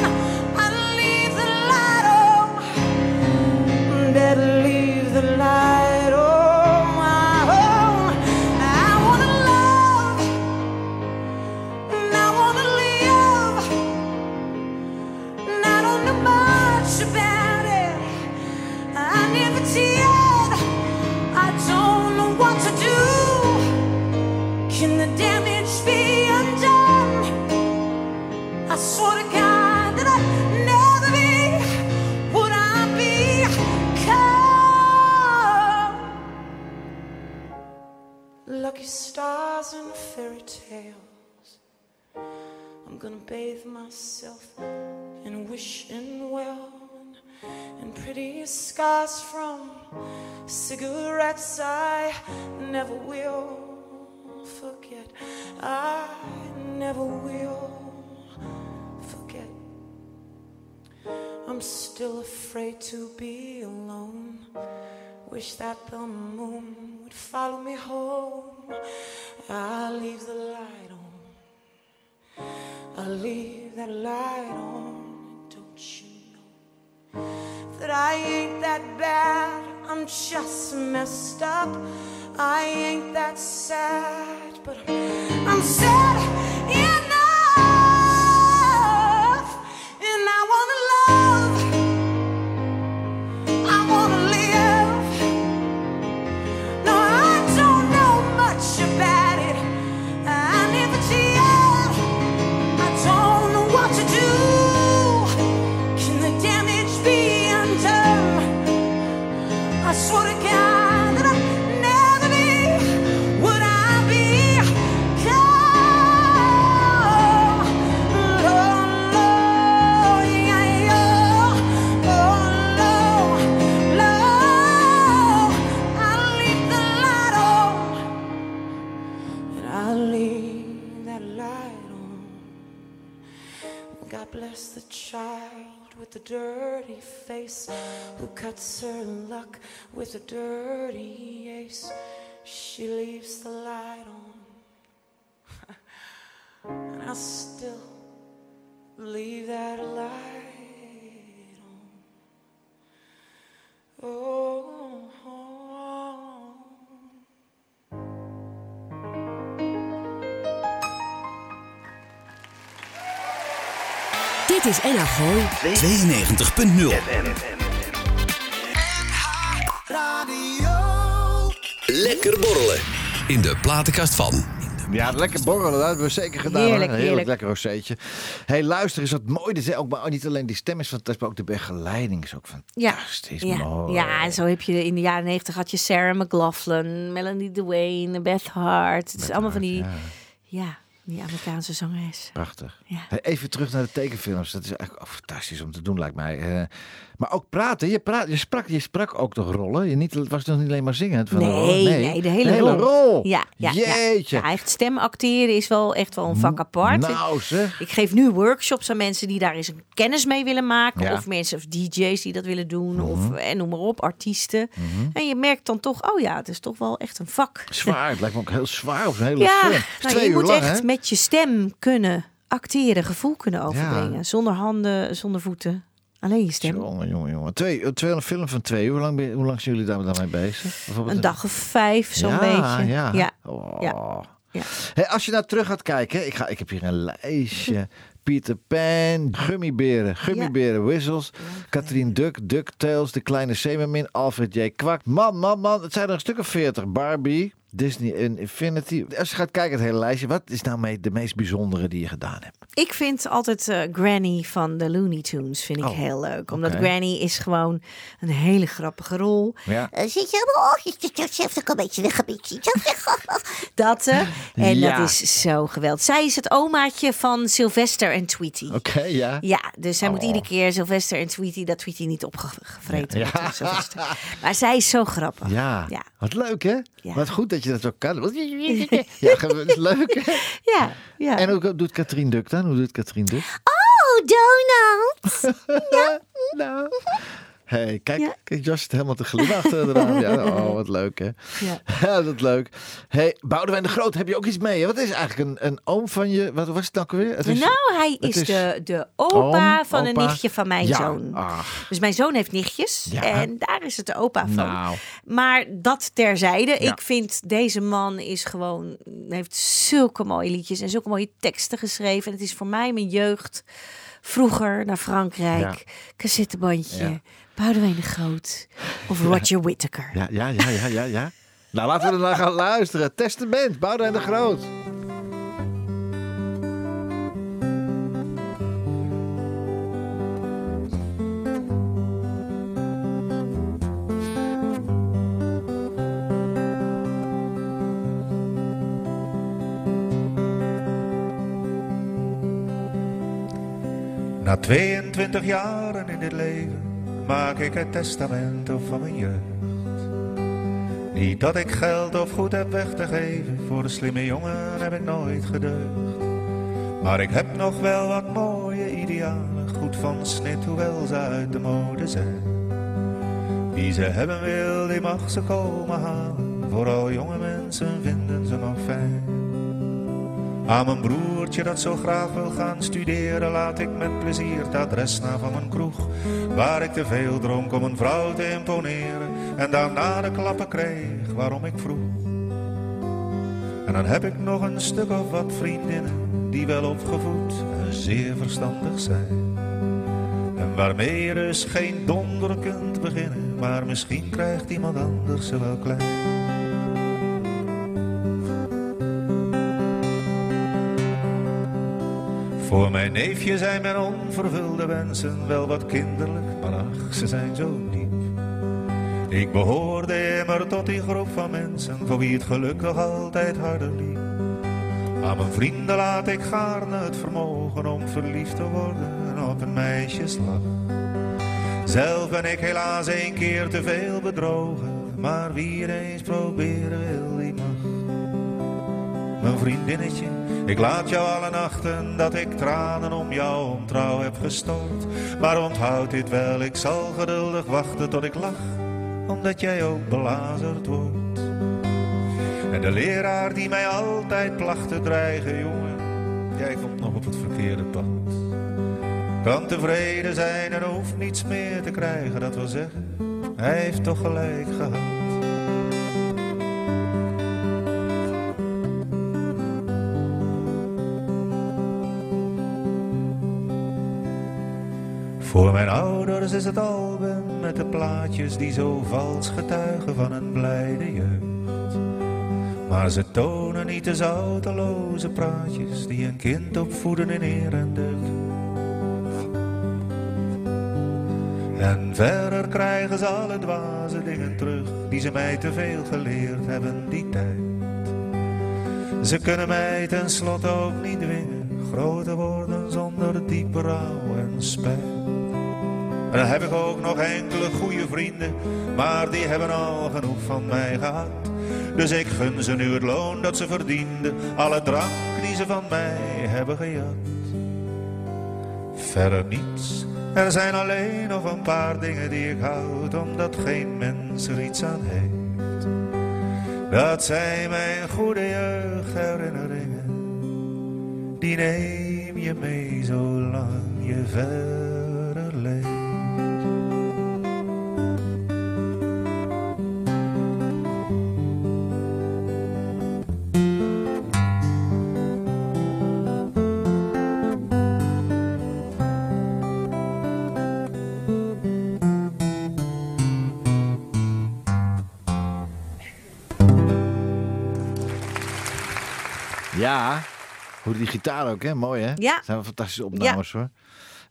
Gonna bathe myself in wishing well and pretty scars from cigarettes I never will forget. I never will forget. I'm still afraid to be alone. Wish that the moon would follow me home. I leave the light. I leave that light on. Don't you know that I ain't that bad? I'm just messed up. I ain't that sad, but I'm sad child with the dirty face who cuts her luck with a dirty ace. She leaves the light on, and I still leave that light on. Oh. Is NH Gooi. 92.0 Lekker borrelen. In de platenkast van. Ja, lekker borrelen, dat hebben we zeker gedaan. Heerlijk, Een heerlijk. lekker rozeetje. hey, luister eens wat mooi. Dit is ook, maar niet alleen die stem is fantastisch, maar ook de begeleiding is ook Ja, fantastisch ja, mooi. ja, en zo heb je in de jaren negentig had je Sarah McLaughlin, Melanie Dwayne, Beth Hart. Het is allemaal van die, Ja, ja, die Amerikaanse zangeres. prachtig. Ja. Even terug naar de tekenfilms. Dat is eigenlijk fantastisch om te doen, lijkt mij. Eh, maar ook praten. Je, praat, je, sprak, je sprak ook toch rollen? Je niet, het was nog niet alleen maar zingen. Van Nee, nee, de hele, rol. Ja, ja, ja. Jeetje. Ja, echt stem acteren is wel echt wel een vak apart. Nou zeg. Ik geef nu workshops aan mensen die daar eens een kennis mee willen maken. Ja. Mhm. Of mensen of DJ's die dat willen doen. Of en noem maar op, artiesten. En je merkt dan toch, oh ja, het is toch wel echt een vak. Zwaar. Het lijkt me ook heel zwaar op een hele Ja, film. Nou, twee je uur moet lang, echt hè? met je stem kunnen acteren, gevoel kunnen overbrengen. Zonder handen, zonder voeten. Alleen je stem. Jongen, jongen, jongen. Twee, twee, een film van twee. Hoe lang, ben hoe lang zijn jullie daar dan mee bezig? Een dag of vijf, zo'n ja, beetje. Ja. ja. Oh. Ja. Ja. Hey, als je nou terug gaat kijken, ik, ga, ik heb hier een lijstje. Peter Pan, Gummiberen, Gummiberen, Whistles, Katrien Duck, DuckTales, De Kleine Zeemermin, Alfred J. Kwak. Man, man, man, het zijn er een stuk of veertig. Barbie, Disney en Infinity. Als je gaat kijken het hele lijstje, wat is nou mee de meest bijzondere die je gedaan hebt? Ik vind altijd eh, Granny van de Looney Tunes vind ik Oh, heel leuk. Omdat. Granny is gewoon een hele grappige rol. Ja. Eh, Zit je oh, ook een beetje weg. Dat eh, En Ja. dat is zo geweldig. Zij is het omaatje van Sylvester en Tweety. Oké, ja. Ja, dus zij moet Oh. iedere keer Sylvester en Tweety, dat Tweety niet opgevreten Ja. wordt. Maar zij is zo grappig. Ja. Wat leuk hè? Wat goed dat je dat ook kan. Ja, leuk hè? Ja, ja. En hoe doet Katrien Duk dan? Hoe doet Katrien Duk? Oh, Donald. Nou. Hey, kijk, Ja. kijk, Jos zit helemaal te glimlachen eraan. Ja, oh, wat leuk, hè? Ja. Ja, dat is leuk. hey, Boudewijn de Groot, heb je ook iets mee? hè? Wat is eigenlijk een, een oom van je? Wat was het nou ook weer? Het is, nou, hij is, is de, de opa oom, van een nichtje van mijn Ja. zoon. Ach, Dus mijn zoon heeft nichtjes Ja. en daar is het de opa van. nou. Maar dat terzijde. Ja. Ik vind deze man is gewoon heeft zulke mooie liedjes en zulke mooie teksten geschreven. En het is voor mij mijn jeugd. Vroeger naar Frankrijk, cassettebandje, Ja. Boudewijn de Groot of Roger Whittaker. Ja, ja, ja, ja, ja, ja. Nou, laten we er naar gaan luisteren. Testament, Boudewijn de Groot. Na 22 jaren in dit leven maak ik het testament van mijn jeugd. Niet dat ik geld of goed heb weg te geven, voor de slimme jongen heb ik nooit gedeugd. Maar ik heb nog wel wat mooie idealen, goed van snit, hoewel ze uit de mode zijn. Wie ze hebben wil, die mag ze komen halen, vooral jonge mensen vinden ze nog fijn. Aan mijn broertje dat zo graag wil gaan studeren, laat ik met plezier het adres na van mijn kroeg. Waar ik te veel dronk om een vrouw te imponeren en daarna de klappen kreeg waarom ik vroeg. En dan heb ik nog een stuk of wat vriendinnen die wel opgevoed en zeer verstandig zijn. En waarmee je dus geen donder kunt beginnen, maar misschien krijgt iemand anders ze wel klein. Voor mijn neefje zijn mijn onvervulde wensen wel wat kinderlijk, maar ach, ze zijn zo diep. Ik behoorde immer tot die groep van mensen voor wie het geluk nog altijd harder liep. Aan mijn vrienden laat ik gaarne het vermogen om verliefd te worden op een meisjeslag. Zelf ben ik helaas een keer te veel bedrogen, maar wie er eens proberen wil, die mag. Mijn vriendinnetje, ik laat jou alle nachten dat ik tranen om jouw ontrouw heb gestort. Maar onthoud dit wel, ik zal geduldig wachten tot ik lach, omdat jij ook belazerd wordt. En de leraar die mij altijd placht te dreigen, jongen, jij komt nog op het verkeerde pad. Kan tevreden zijn en hoeft niets meer te krijgen, dat wil zeggen, hij heeft toch gelijk gehad. Voor mijn ouders is het album met de plaatjes die zo vals getuigen van een blijde jeugd. Maar ze tonen niet de zouteloze praatjes die een kind opvoeden in eer en deugd. En verder krijgen ze alle dwaze dingen terug die ze mij te veel geleerd hebben die tijd. Ze kunnen mij tenslotte ook niet dwingen groter worden zonder diepe rouw en spijt. En dan heb ik ook nog enkele goede vrienden, maar die hebben al genoeg van mij gehad. Dus ik gun ze nu het loon dat ze verdienden, alle drank die ze van mij hebben gejat. Verder niets, er zijn alleen nog een paar dingen die ik houd, omdat geen mens er iets aan heeft. Dat zijn mijn goede jeugdherinneringen, die neem je mee zolang je verder hoe die gitaar ook, hè? Mooi, hè? Ja. zijn wel fantastische opnames, hoor.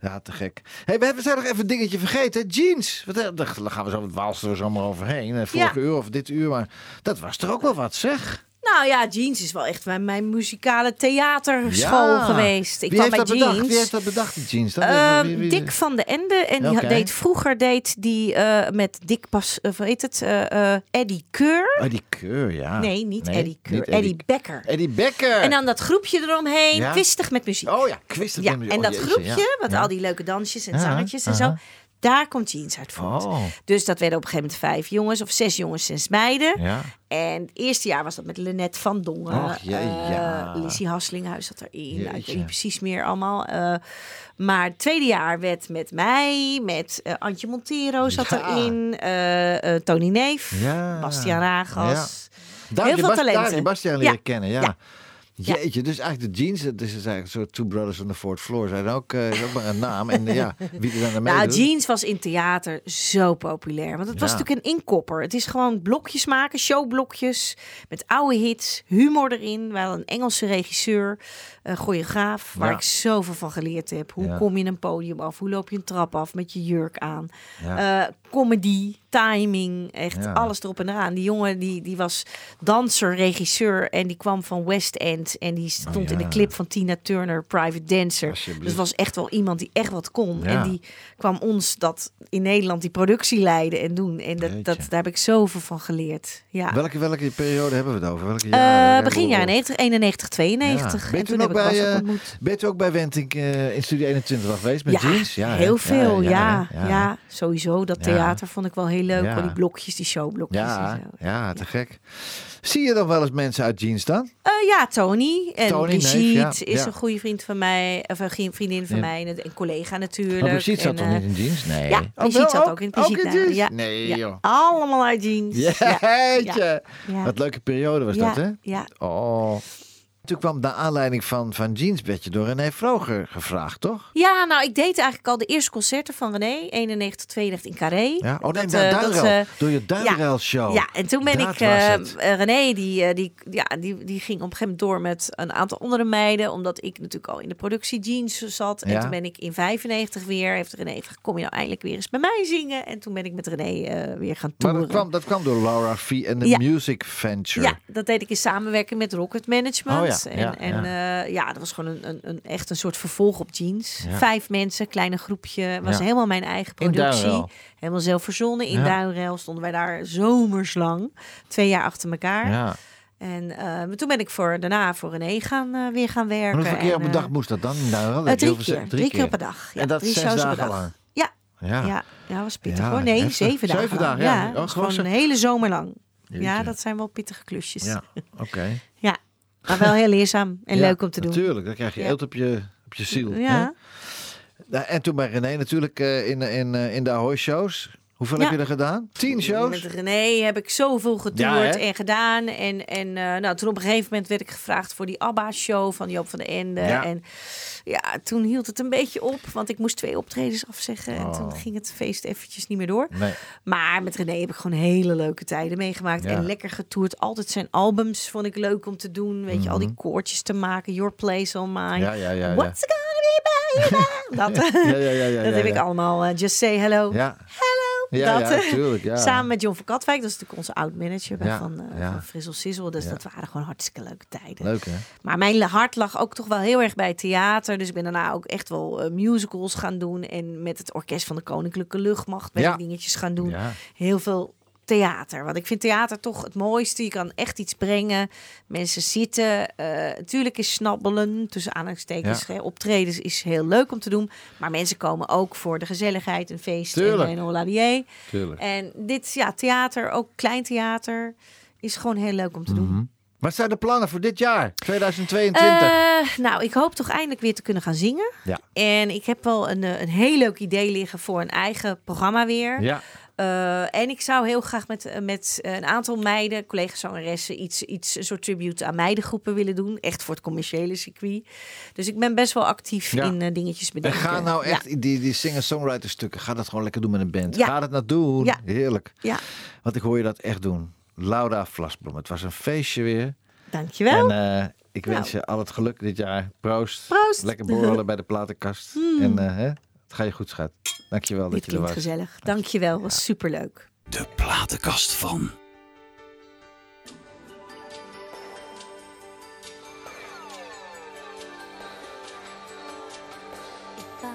Ja, te gek. hey, we hebben- zijn nog even een dingetje vergeten. Jeans. Wat, eh, Daar gaan we zo, het walsen we zomaar overheen. Eh, Vorige Ja. uur of dit uur, maar dat was toch ook wel wat, zeg. Nou ja, Jeans is wel echt mijn, mijn muzikale theaterschool Ja. geweest. Ik Wie kwam bij dat Jeans. bedacht? Wie heeft dat bedacht, die Jeans? Ehm, Wie- wie- Dick van de Ende. En die deed vroeger deed die eh, met Dick Pas, of heet het, eh, eh, Eddie Keur. Oh, die keur, ja. Nee, niet Nee, Eddie Keur, Eddie, Becker. Eddie Becker. En dan dat groepje eromheen, Ja. kwistig met muziek. Oh ja, kwistig Ja, met muziek. en Oh, dat jeetje, groepje, wat al die leuke dansjes en zangetjes en zo, daar komt Jeans uit voort. Oh. Dus dat werden op een gegeven moment vijf jongens of zes jongens, zes meiden. Ja. En het eerste jaar was dat met Lennet van Dongen. Och, jee, ja. eh, Lizzie Hasselinghuis zat erin. Nou, ik weet niet precies meer allemaal. eh, maar het tweede jaar werd met mij, met eh, Antje Montero zat Ja. erin. eh, eh, Tony Neef, Ja. Bastiaan Ragas. Daar Heel veel Bas- Daar talenten. heb je Bastiaan Ja. leren kennen, ja. Jeetje, dus eigenlijk de jeans, dat is dus eigenlijk een soort Two Brothers on the Fourth Floor. Zijn ook, eh, is ook maar een naam. En eh, ja, wie er dan aan Nou. Jeans was in theater zo populair. Want het was natuurlijk een inkopper. Het is gewoon blokjes maken, showblokjes. Met oude hits, humor erin. We hadden een Engelse regisseur, een choreograaf. Waar Ja. ik zoveel van geleerd heb. Hoe Ja. kom je een podium af? Hoe loop je een trap af met je jurk aan? Ja. Eh, comedy, timing, echt alles erop en eraan. Die jongen die, die was danser, regisseur. En die kwam van West End. En die stond in Oh, ja. de clip van Tina Turner, Private Dancer. Dus was echt wel iemand die echt wat kon. En die kwam ons dat in Nederland die productie leiden en doen. En dat, dat, daar heb ik zoveel van geleerd. Ja. Welke, welke periode hebben we het over? Welke Eh, begin jaren 90, 91, 92. Ja. Ben je En toen heb ik bij, ook eh, ontmoet. ben je toen ook bij Wenting eh, in Studio 21 geweest met ja, jeans? Ja, hè? heel veel, ja. ja, Ja, sowieso. Dat theater vond ik wel heel leuk. Al die blokjes, die showblokjes Ja, en zo. ja, te gek. Zie je dan wel eens mensen uit jeans dan? Eh, ja, Tony. En Tony, Brigitte is een goede vriend van mij. Of een vriendin van mij. En een collega natuurlijk. Maar Brigitte zat toch niet in jeans? Nee. Ja, Oh, Brigitte wel? zat ook in Brigitte. Ook in jeans? Ja, Nee, joh. Allemaal uit jeans. Jeetje. Wat leuke periode was dat, hè? ja. Oh. Toen kwam de aanleiding van, van Jeans werd je door René Vroger gevraagd, toch? Ja, nou, ik deed eigenlijk al de eerste concerten van René. 91, 92 in Carré. Ja? Oh nee, Dat, eh, dat, eh, door je Duinrel show. Ja, en toen ben Dat ik... eh, René, die, die, ja, die, die ging op een gegeven moment door met een aantal andere meiden. Omdat ik natuurlijk al in de productie Jeans zat. En Ja. toen ben ik in 95 weer... Heeft René gevraagd, kom je nou eindelijk weer eens bij mij zingen? En toen ben ik met René weer gaan Maar toeren. dat kwam, dat kwam door Laura V en de. Music Venture. Ja, dat deed ik in samenwerking met Rocket Management. Oh ja, en ja, en ja. ja. ja, dat was gewoon een, een, een, echt een soort vervolg op jeans. Vijf mensen, kleine groepje. Was helemaal mijn eigen productie. Helemaal zelf verzonnen. In. Duinrel stonden wij daar zomerslang. Twee jaar achter elkaar. Ja. En eh, toen ben ik voor, daarna voor René gaan, eh, weer gaan werken. Hoeveel keer op En, een eh, dag moest dat dan eh, je drie, heel keer, drie, keer op een dag. Ja, en dat drie zes dag. lang? Ja. Ja. Ja. ja, was pittig hoor. Nee, heftig. zeven dagen. Zeven dagen, ja. Oh, dat gewoon een hele zomer lang. Ja, dat zijn wel pittige klusjes. Ja, oké. maar wel heel leerzaam en Ja, leuk om te doen. Natuurlijk, dan krijg je Ja. eelt op je, op je ziel. Ja. Nou, En toen bij René natuurlijk eh, in, in, eh, in de Ahoy shows. Hoeveel Ja. heb je er gedaan? Tien shows? Met René heb ik zoveel getoerd Ja, en gedaan. En, en eh, nou, toen op een gegeven moment werd ik gevraagd voor die ABBA-show van Joop van den Ende. Ja. En ja, toen hield het een beetje op, want ik moest twee optredens afzeggen. En Oh. toen ging het feest eventjes niet meer door. Nee. Maar met René heb ik gewoon hele leuke tijden meegemaakt. En lekker getoerd. Altijd zijn albums vond ik leuk om te doen. Weet je, al die koortjes te maken. Your Place on Mine. Mhm. Ja, ja, ja. What's gonna be baby? Dat, dat heb ik allemaal. eh, just say hello. Ja. Hello. Ja, dat, ja, eh, tuurlijk, ja. Samen met John van Katwijk. Dat is natuurlijk onze oud-manager Ja, van, ja. van Frizzle Sizzle. Dus dat waren gewoon hartstikke leuke tijden. Leuk hè? Maar mijn hart lag ook toch wel heel erg bij theater. Dus ik ben daarna ook echt wel eh, musicals gaan doen. En met het Orkest van de Koninklijke Luchtmacht ben ik dingetjes gaan doen. Heel veel theater. Want ik vind theater toch het mooiste. Je kan echt iets brengen. Mensen zitten. eh natuurlijk is snabbelen, tussen aanhalingstekens. Ja. Optredens is heel leuk om te doen. Maar mensen komen ook voor de gezelligheid, een feest Tuurlijk. en een. En dit, ja, theater, ook klein theater, is gewoon heel leuk om te doen. Mhm. Wat zijn de plannen voor dit jaar? 2022? Eh, nou, ik hoop toch eindelijk weer te kunnen gaan zingen. ja. En ik heb wel een, eh, een heel leuk idee liggen voor een eigen programma weer. Ja. Eh, en ik zou heel graag met, eh, met een aantal meiden, collega-zangeressen, iets, iets, een soort tribute aan meidengroepen willen doen. Echt voor het commerciële circuit. Dus ik ben best wel actief Ja. in eh, dingetjes En bedenken. ga nou Ja. echt die, die singer-songwriter stukken. Ga dat gewoon lekker doen met een band. Ja. Ga dat nou doen. Heerlijk. Ja, Want ik hoor je dat echt doen. Laura Vlasblom. Het was een feestje weer. dankjewel. En eh, ik wens Nou. je al het geluk dit jaar. Proost. Proost. Lekker borrelen bij de platenkast. Mm. En eh, hè, het ga je goed, schat. Dankjewel Dit dat je er was. gezellig. Dankjewel, was superleuk. De platenkast van. If I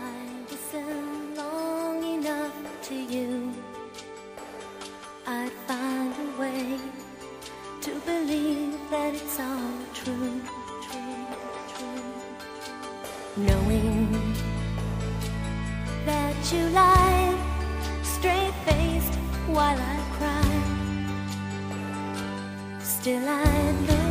listen long enough to you, I'd find a way to believe that it's all true, true, true. Knowing you lie straight faced while I cry, still I